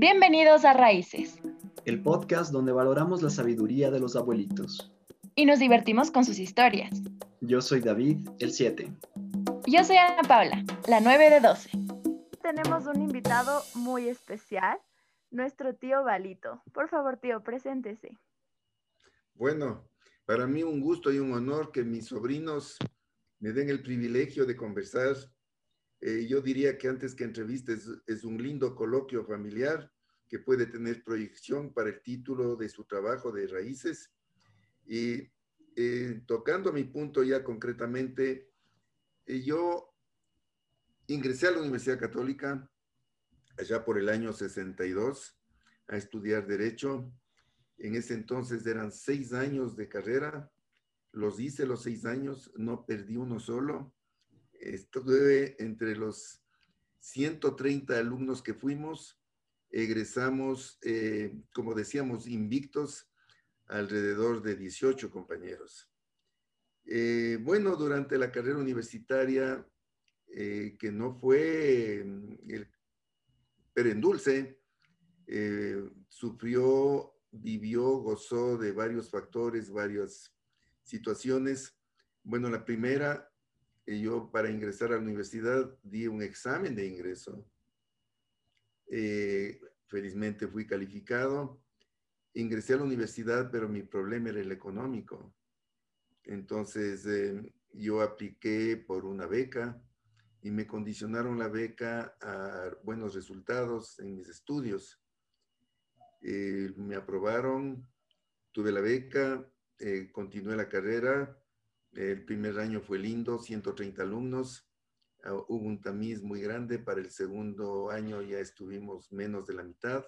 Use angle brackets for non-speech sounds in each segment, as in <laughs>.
Bienvenidos a Raíces. El podcast donde valoramos la sabiduría de los abuelitos. Y nos divertimos con sus historias. Yo soy David, el 7. Yo soy Ana Paula, la 9 de 12. Tenemos un invitado muy especial, nuestro tío Balito. Por favor, tío, preséntese. Bueno, para mí un gusto y un honor que mis sobrinos me den el privilegio de conversar. Eh, yo diría que antes que entrevistas es un lindo coloquio familiar que puede tener proyección para el título de su trabajo de raíces. Y eh, tocando mi punto ya concretamente, eh, yo ingresé a la Universidad Católica allá por el año 62 a estudiar Derecho. En ese entonces eran seis años de carrera. Los hice los seis años, no perdí uno solo. Entre los 130 alumnos que fuimos. Egresamos, eh, como decíamos, invictos, alrededor de 18 compañeros. Eh, bueno, durante la carrera universitaria, eh, que no fue el, pero en dulce, sufrió vivió, gozó de varios factores, varias situaciones. Bueno, la primera, yo para ingresar a la universidad di un examen de ingreso. Eh, felizmente fui calificado. Ingresé a la universidad, pero mi problema era el económico. Entonces, eh, yo apliqué por una beca y me condicionaron la beca a buenos resultados en mis estudios. Eh, me aprobaron, tuve la beca, eh, continué la carrera. El primer año fue lindo, 130 alumnos. Ah, hubo un tamiz muy grande. Para el segundo año ya estuvimos menos de la mitad.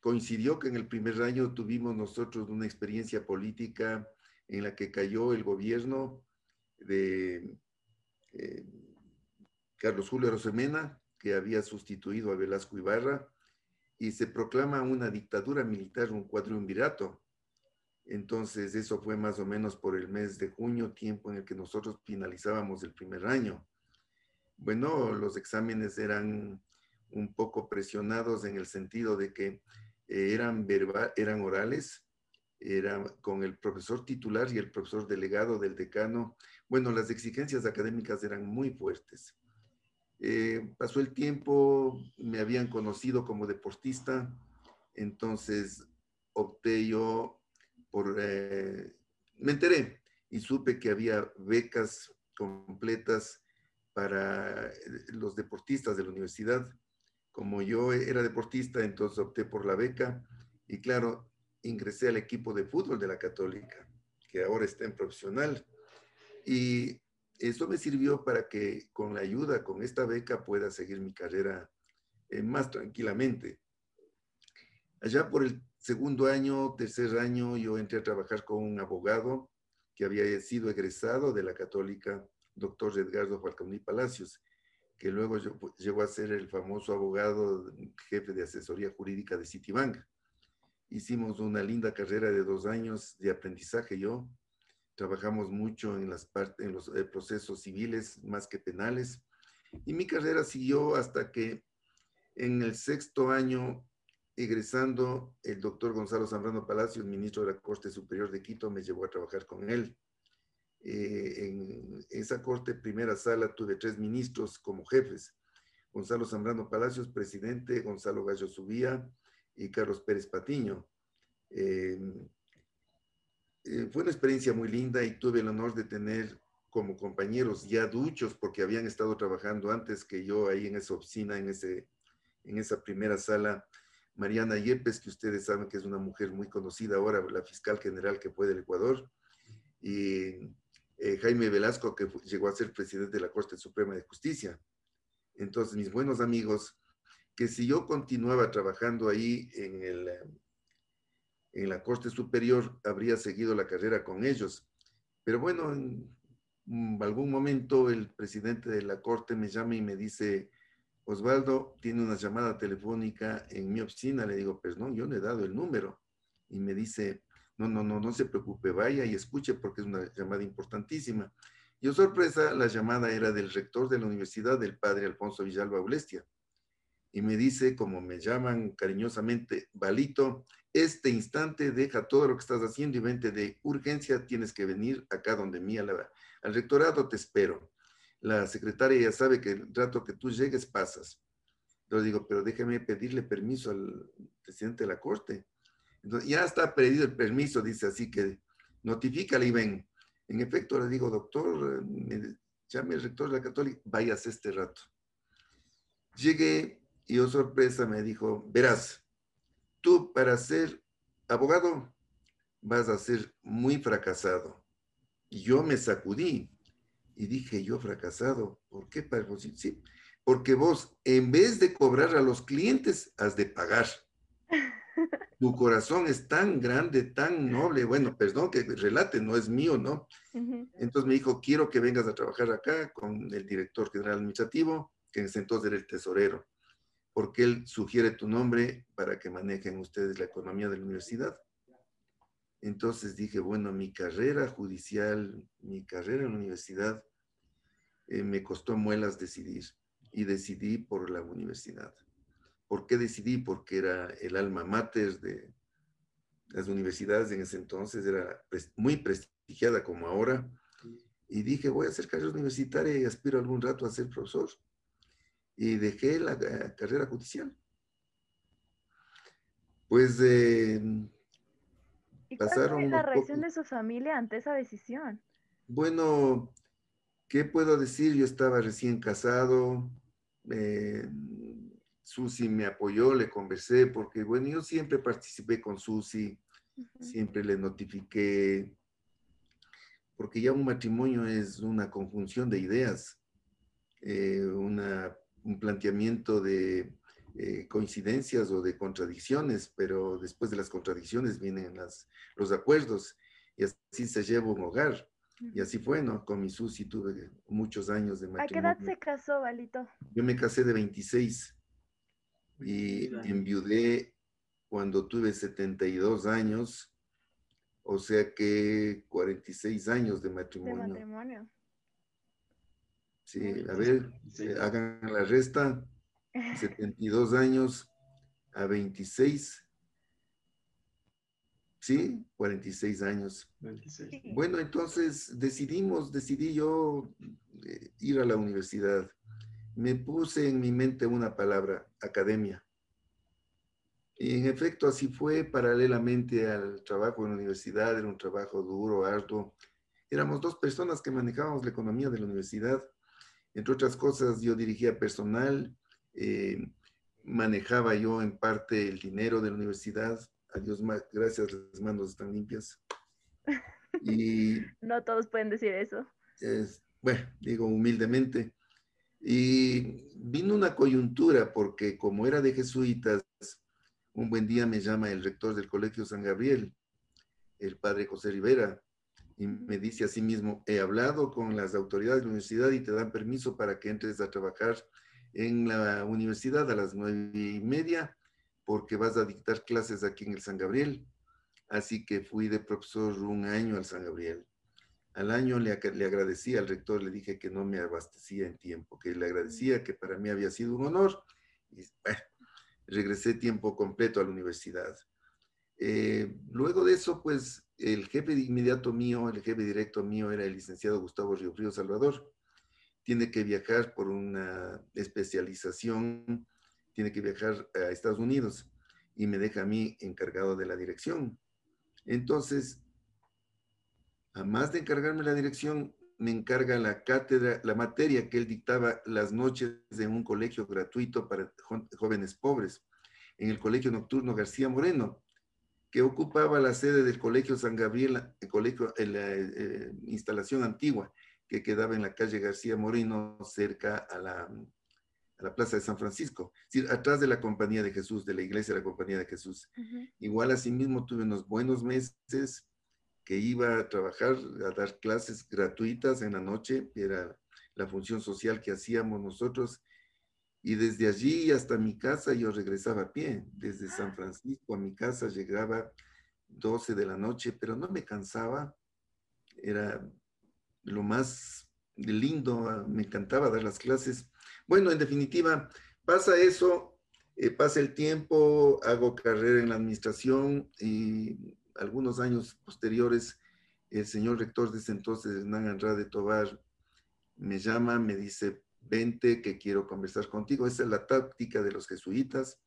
coincidió que en el primer año tuvimos nosotros una experiencia política en la que cayó el gobierno de eh, Carlos Julio Rosemena, que había sustituido a Velasco Ibarra y se proclama una dictadura militar, un cuadriumvirato. Entonces, eso fue más o menos por el mes de junio, tiempo en el que nosotros finalizábamos el primer año. Bueno, los exámenes eran un poco presionados en el sentido de que eh, eran, eran orales, eran con el profesor titular y el profesor delegado del decano. Bueno, las exigencias académicas eran muy fuertes. Eh, pasó el tiempo, me habían conocido como deportista, entonces opté yo por, eh, me enteré y supe que había becas completas para eh, los deportistas de la universidad. Como yo era deportista, entonces opté por la beca y claro, ingresé al equipo de fútbol de la Católica, que ahora está en profesional. Y eso me sirvió para que con la ayuda, con esta beca, pueda seguir mi carrera eh, más tranquilamente. Allá por el segundo año, tercer año, yo entré a trabajar con un abogado que había sido egresado de la católica, doctor Edgardo Falconi Palacios, que luego llegó a ser el famoso abogado jefe de asesoría jurídica de Citibank. Hicimos una linda carrera de dos años de aprendizaje yo, trabajamos mucho en, las en los eh, procesos civiles más que penales. Y mi carrera siguió hasta que en el sexto año, egresando, el doctor Gonzalo Zambrano Palacios, ministro de la Corte Superior de Quito, me llevó a trabajar con él. Eh, en esa corte, primera sala, tuve tres ministros como jefes. Gonzalo Zambrano Palacios, presidente, Gonzalo Gallo Subía y Carlos Pérez Patiño. Eh, eh, fue una experiencia muy linda y tuve el honor de tener como compañeros ya duchos, porque habían estado trabajando antes que yo ahí en esa oficina, en, ese, en esa primera sala, Mariana Yepes, que ustedes saben que es una mujer muy conocida ahora, la fiscal general que fue del Ecuador, y eh, Jaime Velasco, que llegó a ser presidente de la Corte Suprema de Justicia. Entonces, mis buenos amigos, que si yo continuaba trabajando ahí en la Corte Superior habría seguido la carrera con ellos. Pero bueno, en algún momento el presidente de la Corte me llama y me dice, Osvaldo tiene una llamada telefónica en mi oficina. Le digo, pues no, yo le he dado el número. Y me dice, no, no, no, no se preocupe, vaya y escuche porque es una llamada importantísima. Yo sorpresa, la llamada era del rector de la universidad, del padre Alfonso Villalba Aulestia. y me dice, como me llaman cariñosamente, Balito, este instante deja todo lo que estás haciendo y vente de urgencia, tienes que venir acá donde mí, al rectorado te espero. La secretaria ya sabe que el rato que tú llegues pasas. Yo digo, pero déjeme pedirle permiso al presidente de la corte. Entonces, ya está pedido el permiso, dice así que notifícale y ven. En efecto, le digo, doctor, me llame el rector de la católica, vayas este rato. Llegué y, oh sorpresa, me dijo, verás, tú para ser abogado vas a ser muy fracasado. Y yo me sacudí y dije, yo fracasado, ¿por qué? Sí, porque vos, en vez de cobrar a los clientes, has de pagar. <laughs> Tu corazón es tan grande, tan noble. Bueno, perdón que relate, no es mío, ¿no? Entonces me dijo, quiero que vengas a trabajar acá con el director general administrativo, que en ese entonces era el tesorero porque él sugiere tu nombre para que manejen ustedes la economía de la universidad. Entonces dije, bueno, mi carrera judicial, mi carrera en la universidad, eh, me costó muelas decidir y decidí por la universidad. ¿Por qué decidí? Porque era el alma mater de las universidades en ese entonces, era muy prestigiada como ahora. Y dije, voy a hacer carrera universitaria y aspiro algún rato a ser profesor y dejé la, carrera judicial. Pues eh, ¿Y pasaron. Fue la reacción de su familia ante esa decisión? Bueno, ¿qué puedo decir? Yo estaba recién casado. Eh, Susi me apoyó, le conversé, porque bueno, yo siempre participé con Susi, siempre le notifiqué, porque ya un matrimonio es una conjunción de ideas, eh, una un planteamiento de eh, coincidencias o de contradicciones, pero después de las contradicciones vienen las, los acuerdos y así se lleva un hogar. Y así fue, ¿no? Con mi Susi tuve muchos años de matrimonio. ¿A qué edad se casó, Valito? Yo me casé de 26 y enviudé cuando tuve 72 años, o sea que 46 años de matrimonio. De matrimonio. Sí, a ver, eh, hagan la resta. 72 años a 26. ¿Sí? 46 años. Bueno, entonces decidimos, decidí yo eh, ir a la universidad. Me puse en mi mente una palabra, academia. Y en efecto así fue paralelamente al trabajo en la universidad, era un trabajo duro, arduo. Éramos dos personas que manejábamos la economía de la universidad entre otras cosas, yo dirigía personal, eh, manejaba yo en parte el dinero de la universidad. Adiós, gracias, las manos están limpias. <laughs> Y, no todos pueden decir eso. bueno, digo humildemente. Y vino una coyuntura porque como era de jesuitas, un buen día me llama el rector del Colegio San Gabriel, el padre José Rivera, y me dice a sí mismo, he hablado con las autoridades de la universidad y te dan permiso para que entres a trabajar en la universidad a las nueve y media porque vas a dictar clases aquí en el San Gabriel. Así que fui de profesor un año al San Gabriel. Al año le, le agradecí al rector, le dije que no me abastecía en tiempo, que le agradecía, que para mí había sido un honor. Y regresé tiempo completo a la universidad. Eh, luego de eso, pues el jefe de inmediato mío, el jefe directo mío era el licenciado Gustavo Río Frío Salvador. Tiene que viajar por una especialización, tiene que viajar a Estados Unidos y me deja a mí encargado de la dirección. Entonces, además de encargarme la dirección, me encarga la cátedra, la materia que él dictaba las noches en un colegio gratuito para jóvenes pobres, en el colegio nocturno García Moreno que ocupaba la sede del Colegio San Gabriel, el colegio, la eh, instalación antigua que quedaba en la calle García Moreno, cerca a la, a la Plaza de San Francisco, es decir, atrás de la Compañía de Jesús, de la Iglesia de la Compañía de Jesús. Igual asimismo tuve unos buenos meses que iba a trabajar, a dar clases gratuitas en la noche, era la función social que hacíamos nosotros y desde allí hasta mi casa yo regresaba a pie. Desde San ah. Francisco a mi casa llegaba 12 de la noche, pero no me cansaba. Era lo más lindo, ah, me encantaba dar las clases. Bueno, en definitiva, pasa eso eh, pasa el tiempo, hago carrera en la administración y algunos años posteriores, el señor rector de ese entonces, Hernán Andrade Tobar, me llama, me dice, vente que quiero conversar contigo. Esa es la táctica de los jesuitas.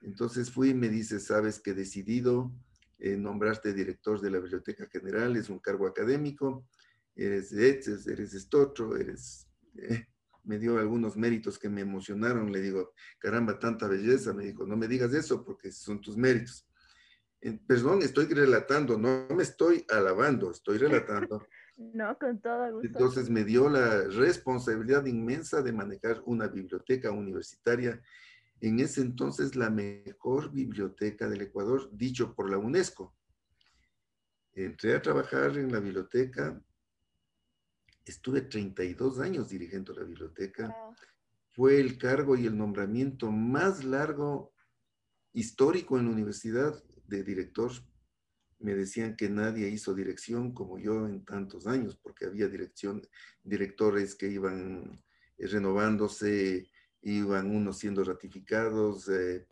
Entonces fui y me dice, sabes que he decidido eh, nombrarte director de la Biblioteca General, es un cargo académico, eres eres esto otro, eres... Eh, me dio algunos méritos que me emocionaron, le digo, caramba, tanta belleza, me dijo, no me digas eso porque son tus méritos. perdón, estoy relatando, no me estoy alabando, estoy relatando. <laughs> No, con todo gusto. Entonces me dio la responsabilidad inmensa de manejar una biblioteca universitaria, en ese entonces la mejor biblioteca del Ecuador, dicho por la UNESCO. Entré a trabajar en la biblioteca, estuve 32 años dirigiendo la biblioteca. Fue el cargo y el nombramiento más largo histórico en la universidad de director me decían que nadie hizo dirección como yo en tantos años, porque había dirección, directores que iban eh, renovándose, iban unos siendo ratificados, eh,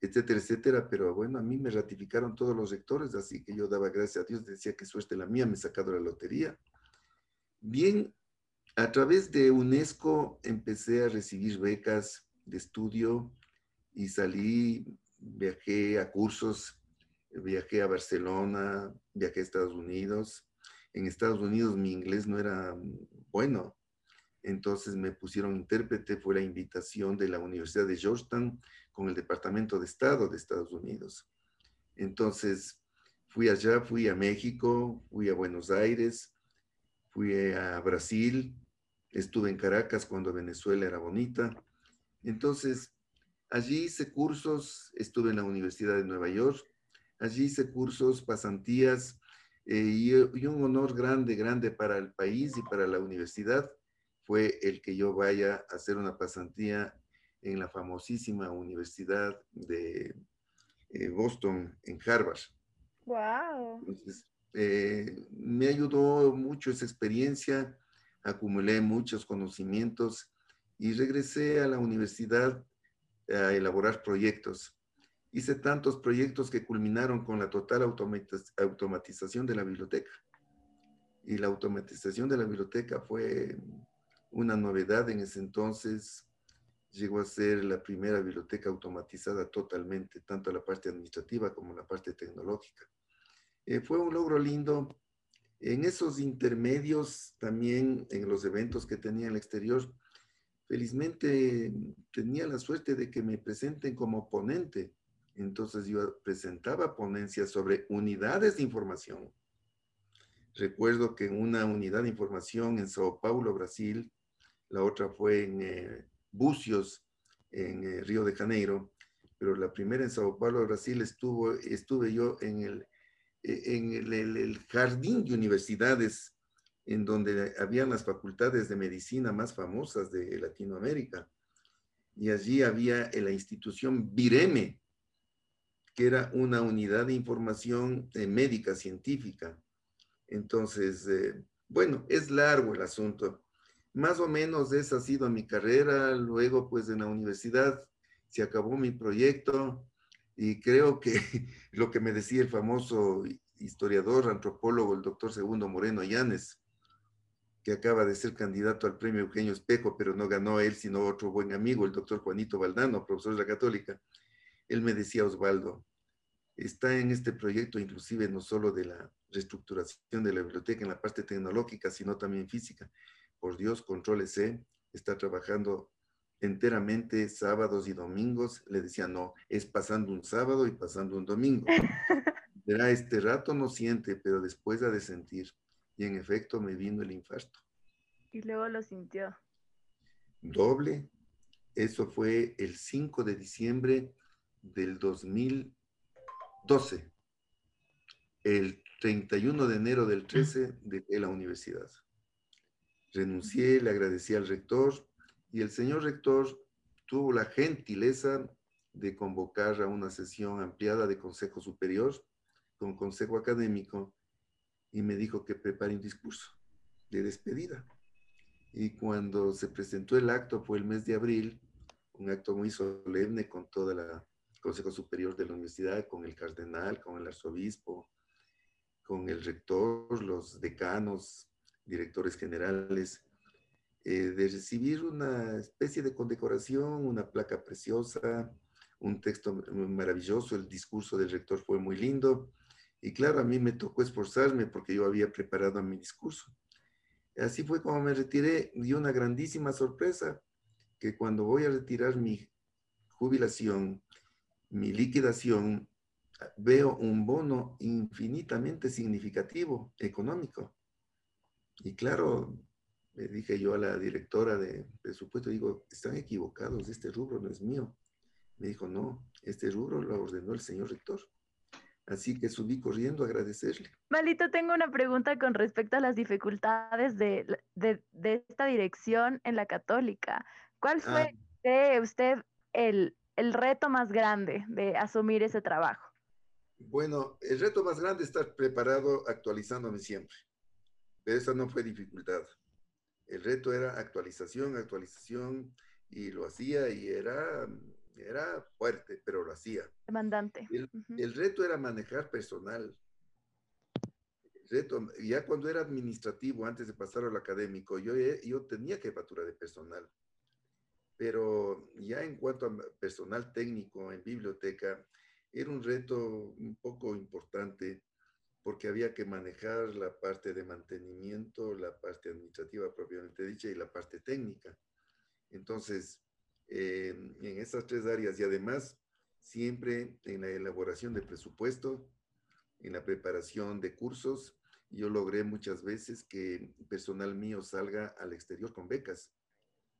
etcétera, etcétera. Pero bueno, a mí me ratificaron todos los rectores, así que yo daba gracias a Dios, decía que suerte la mía, me he sacado la lotería. Bien, a través de UNESCO empecé a recibir becas de estudio y salí, viajé a cursos viajé a Barcelona, viajé a Estados Unidos. En Estados Unidos mi inglés no era bueno, entonces me pusieron intérprete, fue la invitación de la Universidad de Georgetown con el Departamento de Estado de Estados Unidos. Entonces fui allá, fui a México, fui a Buenos Aires, fui a Brasil, estuve en Caracas cuando Venezuela era bonita. Entonces, allí hice cursos, estuve en la Universidad de Nueva York, Allí hice cursos, pasantías eh, y, un honor grande, grande para el país y para la universidad fue el que yo vaya a hacer una pasantía en la famosísima Universidad de eh, Boston, en Harvard. ¡Wow! Entonces, eh, me ayudó mucho esa experiencia, acumulé muchos conocimientos y regresé a la universidad a elaborar proyectos. Hice tantos proyectos que culminaron con la total automatización de la biblioteca. Y la automatización de la biblioteca fue una novedad en ese entonces. Llegó a ser la primera biblioteca automatizada totalmente, tanto la parte administrativa como la parte tecnológica. Eh, fue un logro lindo. En esos intermedios, también en los eventos que tenía en el exterior, felizmente tenía la suerte de que me presenten como ponente entonces yo presentaba ponencias sobre unidades de información. Recuerdo que en una unidad de información en Sao Paulo, Brasil, la otra fue en eh, Bucios, en eh, Río de Janeiro, pero la primera en Sao Paulo, Brasil, estuvo, estuve yo en, el, en el, jardín de universidades en donde habían las facultades de medicina más famosas de Latinoamérica. Y allí había la institución Vireme, que era una unidad de información eh, médica científica. Entonces, eh, bueno, es largo el asunto. Más o menos esa ha sido mi carrera. Luego, pues en la universidad se acabó mi proyecto y creo que <laughs> lo que me decía el famoso historiador, antropólogo, el doctor Segundo Moreno Llanes, que acaba de ser candidato al premio Eugenio Espejo, pero no ganó él, sino otro buen amigo, el doctor Juanito Valdano, profesor de la Católica él me decía, Osvaldo, está en este proyecto inclusive no solo de la reestructuración de la biblioteca en la parte tecnológica, sino también física. Por Dios, Control C está trabajando enteramente sábados y domingos. Le decía, no, es pasando un sábado y pasando un domingo. <laughs> Verá, este rato no siente, pero después ha de sentir. Y en efecto me vino el infarto. Y luego lo sintió. Doble. Eso fue el 5 de diciembre del 2012, el 31 de enero del 13 de la universidad. Renuncié, le agradecí al rector y el señor rector tuvo la gentileza de convocar a una sesión ampliada de Consejo Superior con Consejo Académico y me dijo que prepare un discurso de despedida. Y cuando se presentó el acto, fue el mes de abril, un acto muy solemne con todo el Consejo Superior de la Universidad, con el cardenal, con el arzobispo, con el rector, los decanos, directores generales, eh, de recibir una especie de condecoración, una placa preciosa, un texto maravilloso, el discurso del rector fue muy lindo. Y claro, a mí me tocó esforzarme porque yo había preparado mi discurso. Así fue como me retiré y una grandísima sorpresa que cuando voy a retirar mi jubilación, mi liquidación, veo un bono infinitamente significativo económico. Y claro, le dije yo a la directora de presupuesto, digo, están equivocados, este rubro no es mío. Me dijo, no, este rubro lo ordenó el señor rector. Así que subí corriendo a agradecerle. Malito, tengo una pregunta con respecto a las dificultades de, esta dirección en la católica. ¿Cuál fue ah. usted el, el reto más grande de asumir ese trabajo? Bueno, el reto más grande es estar preparado actualizándome siempre. Pero esa no fue dificultad. El reto era actualización, actualización, y lo hacía y era, era fuerte, pero lo hacía. Demandante. El, reto era manejar personal. El reto, ya cuando era administrativo, antes de pasar al académico, yo, yo tenía jefatura de personal. Pero ya en cuanto a personal técnico en biblioteca, era un reto un poco importante porque había que manejar la parte de mantenimiento, la parte administrativa propiamente dicha y la parte técnica. Entonces, eh, en esas tres áreas y además siempre en la elaboración de presupuesto, en la preparación de cursos, yo logré muchas veces que personal mío salga al exterior con becas.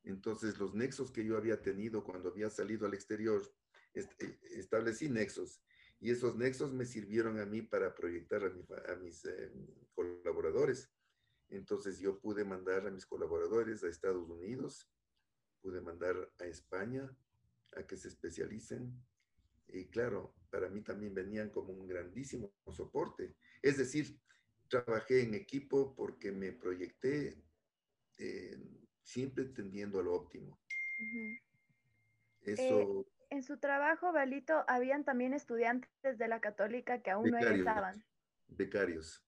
Entonces, los nexos que yo había tenido cuando había salido al exterior, establecí nexos y esos nexos me sirvieron a mí para proyectar a, mis eh, colaboradores. Entonces yo pude mandar a mis colaboradores a Estados Unidos, pude mandar a España a que se especialicen. Y claro, para mí también venían como un grandísimo soporte. Es decir, trabajé en equipo porque me proyecté eh, siempre tendiendo a lo óptimo. Eso en su trabajo, Balito, habían también estudiantes de la católica que aún no egresaban. Becarios.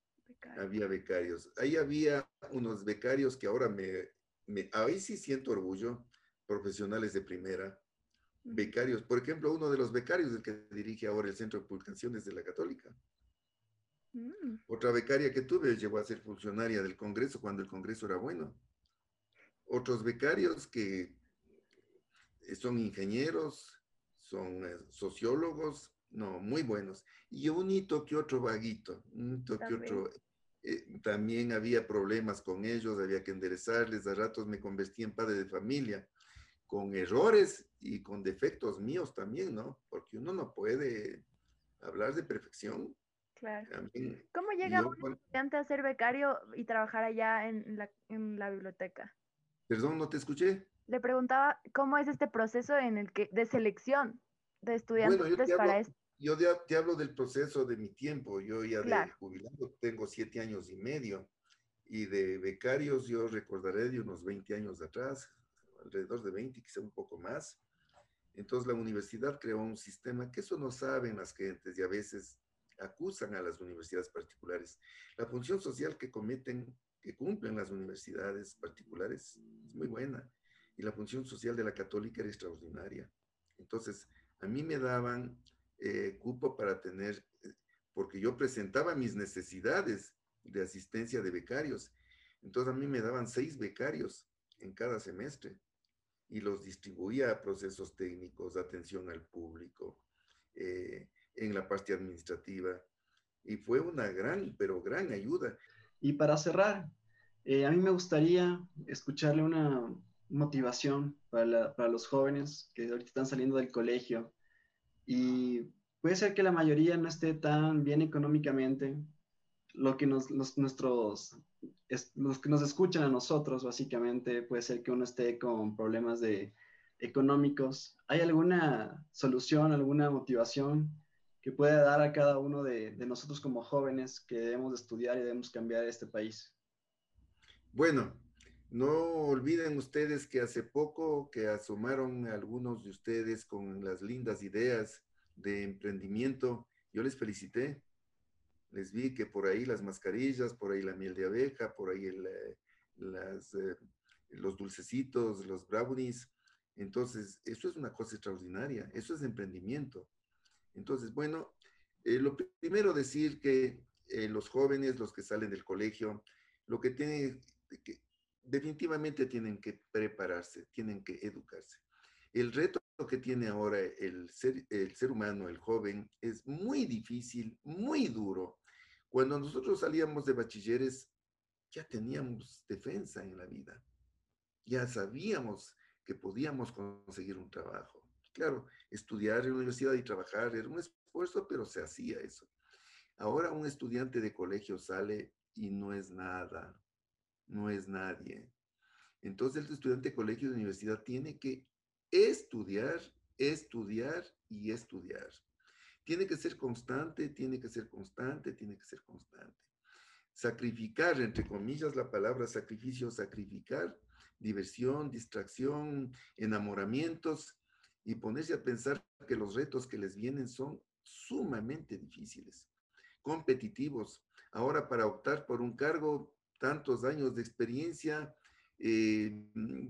Había becarios. Ahí había unos becarios que ahora me, me, ahí sí siento orgullo, profesionales de primera, becarios. Por ejemplo, uno de los becarios del que dirige ahora el Centro de Publicaciones de la Católica. Mm. Otra becaria que tuve llegó a ser funcionaria del Congreso cuando el Congreso era bueno. Otros becarios que son ingenieros, son eh, sociólogos, no, muy buenos. Y un hito que otro vaguito, un hito que otro. Eh, también había problemas con ellos, había que enderezarles, a ratos me convertí en padre de familia, con errores y con defectos míos también, ¿no? Porque uno no puede hablar de perfección. Claro. ¿Cómo llega un estudiante a ser becario y trabajar allá en la, en la biblioteca? Perdón, no te escuché le preguntaba cómo es este proceso en el que de selección de estudiantes para esto. Yo te hablo del proceso de mi tiempo. Yo ya de jubilado tengo siete años y medio y de becarios yo recordaré de unos 20 años atrás, alrededor de 20, quizá un poco más. Entonces la universidad creó un sistema que eso no saben las gentes y a veces acusan a las universidades particulares. La función social que cometen, que cumplen las universidades particulares es muy buena y la función social de la católica era extraordinaria. Entonces, a mí me daban eh, cupo para tener, porque yo presentaba mis necesidades de asistencia de becarios. Entonces, a mí me daban seis becarios en cada semestre y los distribuía a procesos técnicos, atención al público, eh, en la parte administrativa. Y fue una gran, pero gran ayuda. Y para cerrar, eh, a mí me gustaría escucharle una, motivación para, los jóvenes que ahorita están saliendo del colegio y puede ser que la mayoría no esté tan bien económicamente. Lo que nos, nuestros, los que nos escuchan a nosotros, básicamente, puede ser que uno esté con problemas de, económicos. ¿Hay alguna solución, alguna motivación que pueda dar a cada uno de nosotros como jóvenes que debemos estudiar y debemos cambiar este país? Bueno, No olviden ustedes que hace poco que asomaron algunos de ustedes con las lindas ideas de emprendimiento, yo les felicité. Les vi que por ahí las mascarillas, por ahí la miel de abeja, por ahí eh, eh, los dulcecitos, los brownies. Entonces, eso es una cosa extraordinaria, eso es emprendimiento. Entonces, bueno, eh, lo primero decir que los jóvenes, los que salen del colegio, lo que tienen que definitivamente tienen que prepararse, tienen que educarse. El reto que tiene ahora el ser, el ser humano, el joven, es muy difícil, muy duro. Cuando nosotros salíamos de bachilleres, ya teníamos defensa en la vida. Ya sabíamos que podíamos conseguir un trabajo. Claro, estudiar en la universidad y trabajar era un esfuerzo, pero se hacía eso. Ahora un estudiante de colegio sale y no es nada, no es nadie. Entonces el estudiante de colegio de universidad tiene que estudiar, estudiar y estudiar. Tiene que ser constante, tiene que ser constante, tiene que ser constante. Sacrificar, entre comillas, la palabra sacrificio, sacrificar, diversión, distracción, enamoramientos y ponerse a pensar que los retos que les vienen son sumamente difíciles, competitivos. Ahora para optar por un cargo tantos años de experiencia, eh,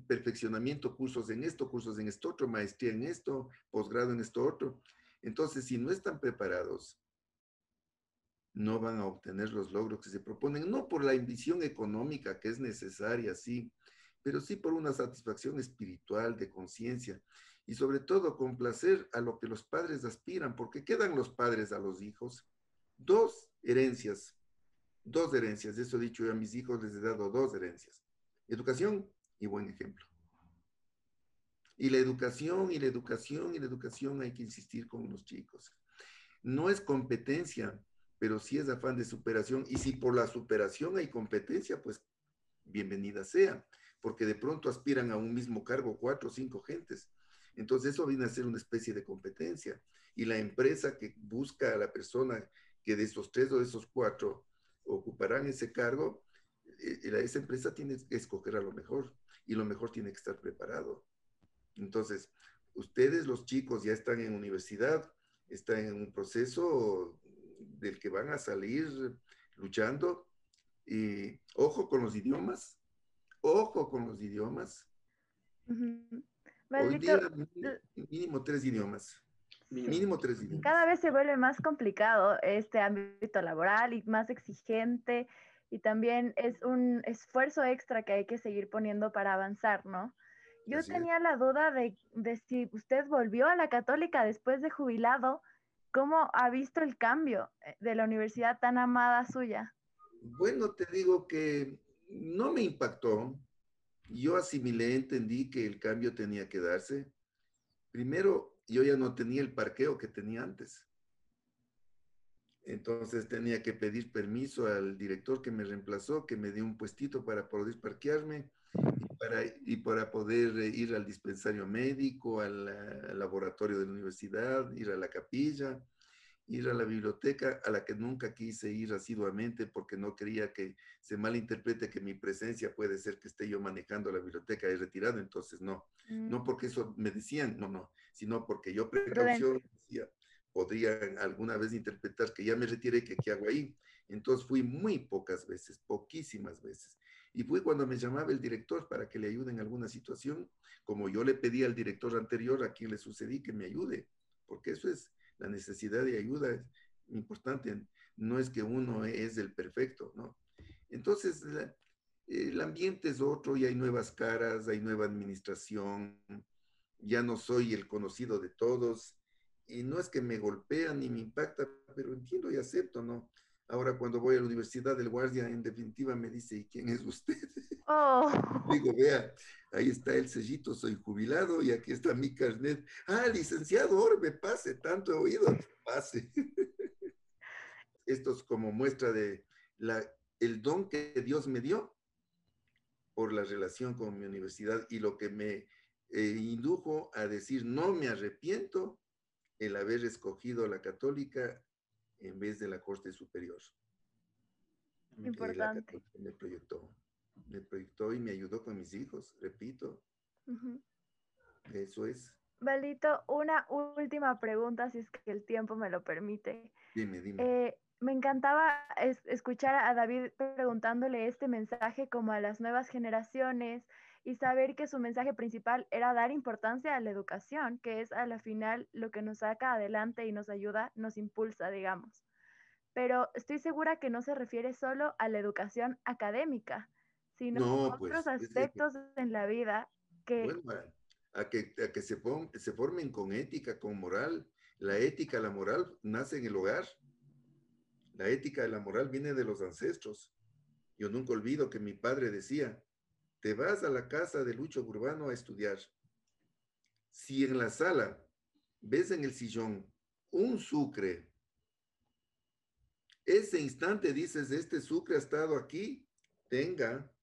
perfeccionamiento, cursos en esto, cursos en esto otro, maestría en esto, posgrado en esto otro. Entonces, si no están preparados, no van a obtener los logros que se proponen, no por la ambición económica que es necesaria, sí, pero sí por una satisfacción espiritual, de conciencia, y sobre todo complacer a lo que los padres aspiran, porque quedan los padres a los hijos dos herencias dos herencias. Eso dicho yo a mis hijos, les he dado dos herencias. Educación y buen ejemplo. Y la educación y la educación y la educación hay que insistir con los chicos. No es competencia, pero sí es afán de superación. Y si por la superación hay competencia, pues bienvenida sea, porque de pronto aspiran a un mismo cargo cuatro o cinco gentes. Entonces eso viene a ser una especie de competencia. Y la empresa que busca a la persona que de esos tres o de esos cuatro ocuparán ese cargo, eh, esa empresa tiene que escoger a lo mejor y lo mejor tiene que estar preparado. Entonces, ustedes los chicos ya están en universidad, están en un proceso del que van a salir luchando y ojo con los idiomas, ojo con los idiomas. Hoy día mínimo tres idiomas. Mínimo tres idiomas. Cada vez se vuelve más complicado este ámbito laboral y más exigente y también es un esfuerzo extra que hay que seguir poniendo para avanzar, ¿no? Yo tenía la duda de, de, si usted volvió a la católica después de jubilado, ¿cómo ha visto el cambio eh, de la universidad tan amada suya? Bueno, te digo que no me impactó. Yo asimilé, entendí que el cambio tenía que darse. Primero, yo ya no tenía el parqueo que tenía antes. Entonces tenía que pedir permiso al director que me reemplazó, que me dio un puestito para poder parquearme y para, y para poder ir al dispensario médico, al, al, laboratorio de la universidad, ir a la capilla, ir a la biblioteca, a la que nunca quise ir asiduamente porque no quería que se malinterprete que mi presencia puede ser que esté yo manejando la biblioteca y retirado, entonces no, no mm. porque eso me decían, no, no, sino porque yo precaución decía, podrían alguna vez interpretar que ya me retiré, que qué hago ahí. Entonces fui muy pocas veces, poquísimas veces. Y fui cuando me llamaba el director para que le ayude en alguna situación, como yo le pedí al director anterior a quien le sucedí que me ayude, porque eso es la necesidad de ayuda es importante, no es que uno es el perfecto, ¿no? Entonces, el ambiente es otro y hay nuevas caras, hay nueva administración, ya no soy el conocido de todos y no es que me golpea ni me impacta, pero entiendo y acepto, ¿no? Ahora cuando voy a la universidad, el guardia en definitiva me dice, ¿y quién es usted? <laughs> Oh. Digo, vea, ahí está el sellito, soy jubilado y aquí está mi carnet. Ah, licenciado Orbe, pase, tanto he oído, pase. <laughs> Esto es como muestra de la, el don que Dios me dio por la relación con mi universidad y lo que me eh, indujo a decir, no me arrepiento el haber escogido la católica en vez de la Corte Superior. Importante. me proyectó. me proyectó y me ayudó con mis hijos, repito. Eso es. Valito, una última pregunta, si es que el tiempo me lo permite. Dime, dime. Eh, me encantaba escuchar a David preguntándole este mensaje como a las nuevas generaciones y saber que su mensaje principal era dar importancia a la educación, que es a la final lo que nos saca adelante y nos ayuda, nos impulsa, digamos. Pero estoy segura que no se refiere solo a la educación académica, sino a pues, otros aspectos en la vida que... Bueno, a, que, a que se, se formen con ética, con moral. La ética, la moral nace en el hogar. La ética y la moral viene de los ancestros. Yo nunca olvido que mi padre decía, te vas a la casa de Lucho Urbano a estudiar. Si en la sala ves en el sillón un sucre, ese instante dices, este sucre ha estado aquí, tenga,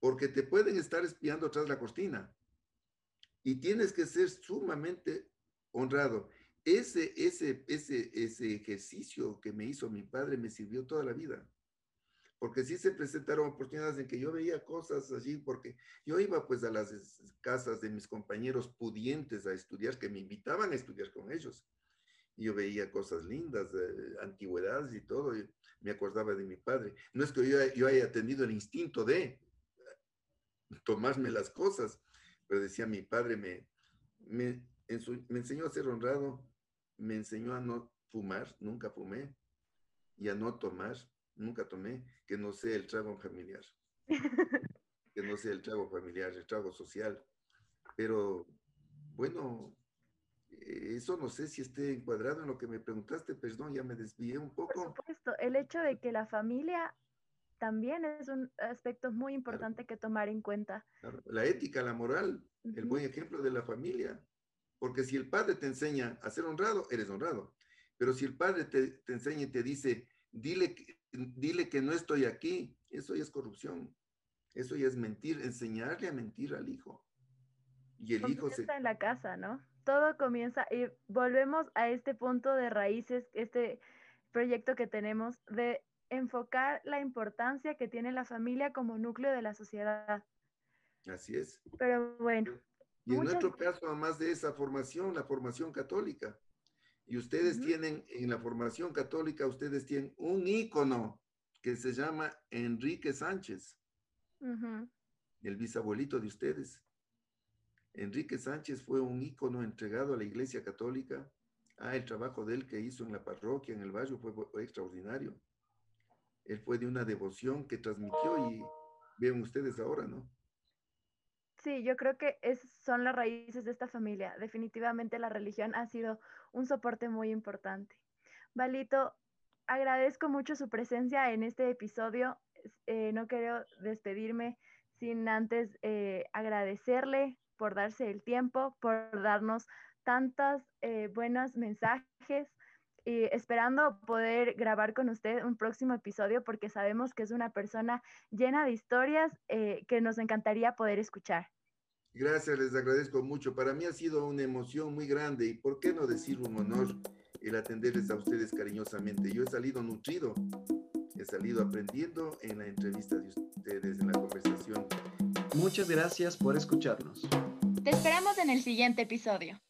porque te pueden estar espiando tras la cortina. Y tienes que ser sumamente honrado. Ese, ese, ese, ese ejercicio que me hizo mi padre me sirvió toda la vida. Porque sí se presentaron oportunidades en que yo veía cosas allí, porque yo iba pues a las casas de mis compañeros pudientes a estudiar, que me invitaban a estudiar con ellos. Y yo veía cosas lindas, antigüedades y todo. Y me acordaba de mi padre. No es que yo, yo haya tenido el instinto de tomarme las cosas, pero decía mi padre, me, me enseñó a ser honrado, me enseñó a no fumar, nunca fumé, y a no tomar, nunca tomé, que no sea el trago familiar, <laughs> que no sea el trago familiar, el trago social. Pero bueno, eh, eso no sé si esté encuadrado en lo que me preguntaste, perdón, ya me desvié un poco. Por supuesto, el hecho de que la familia también es un aspecto muy importante que tomar en cuenta. La ética, la moral, el buen ejemplo de la familia. Porque si el padre te enseña a ser honrado, eres honrado. Pero si el padre te, enseña y te dice, dile, dile que no estoy aquí, eso ya es corrupción. Eso ya es mentir, enseñarle a mentir al hijo. Y el hijo se... en la casa, ¿no? Todo comienza y volvemos a este punto de raíces, este proyecto que tenemos de enfocar la importancia que tiene la familia como núcleo de la sociedad. Así es. Pero bueno, y en nuestro caso, además de esa formación, la formación católica. Y ustedes tienen, en la formación católica, ustedes tienen un ícono que se llama Enrique Sánchez, el bisabuelito de ustedes. Enrique Sánchez fue un ícono entregado a la Iglesia Católica. Ah, el trabajo de él que hizo en la parroquia, en el barrio, fue extraordinario. Él fue de una devoción que transmitió y ven ustedes ahora, ¿no? Sí, yo creo que es, son las raíces de esta familia. Definitivamente la religión ha sido un soporte muy importante. Valito, agradezco mucho su presencia en este episodio. Eh, no quiero despedirme sin antes eh, agradecerle por darse el tiempo, por darnos tantos eh, buenos mensajes y esperando poder grabar con usted un próximo episodio porque sabemos que es una persona llena de historias eh, que nos encantaría poder escuchar. Gracias, les agradezco mucho. Para mí ha sido una emoción muy grande y por qué no decir un honor el atenderles a ustedes cariñosamente. Yo he salido nutrido, he salido aprendiendo en la entrevista de ustedes, en la conversación. Muchas gracias por escucharnos. Te esperamos en el siguiente episodio.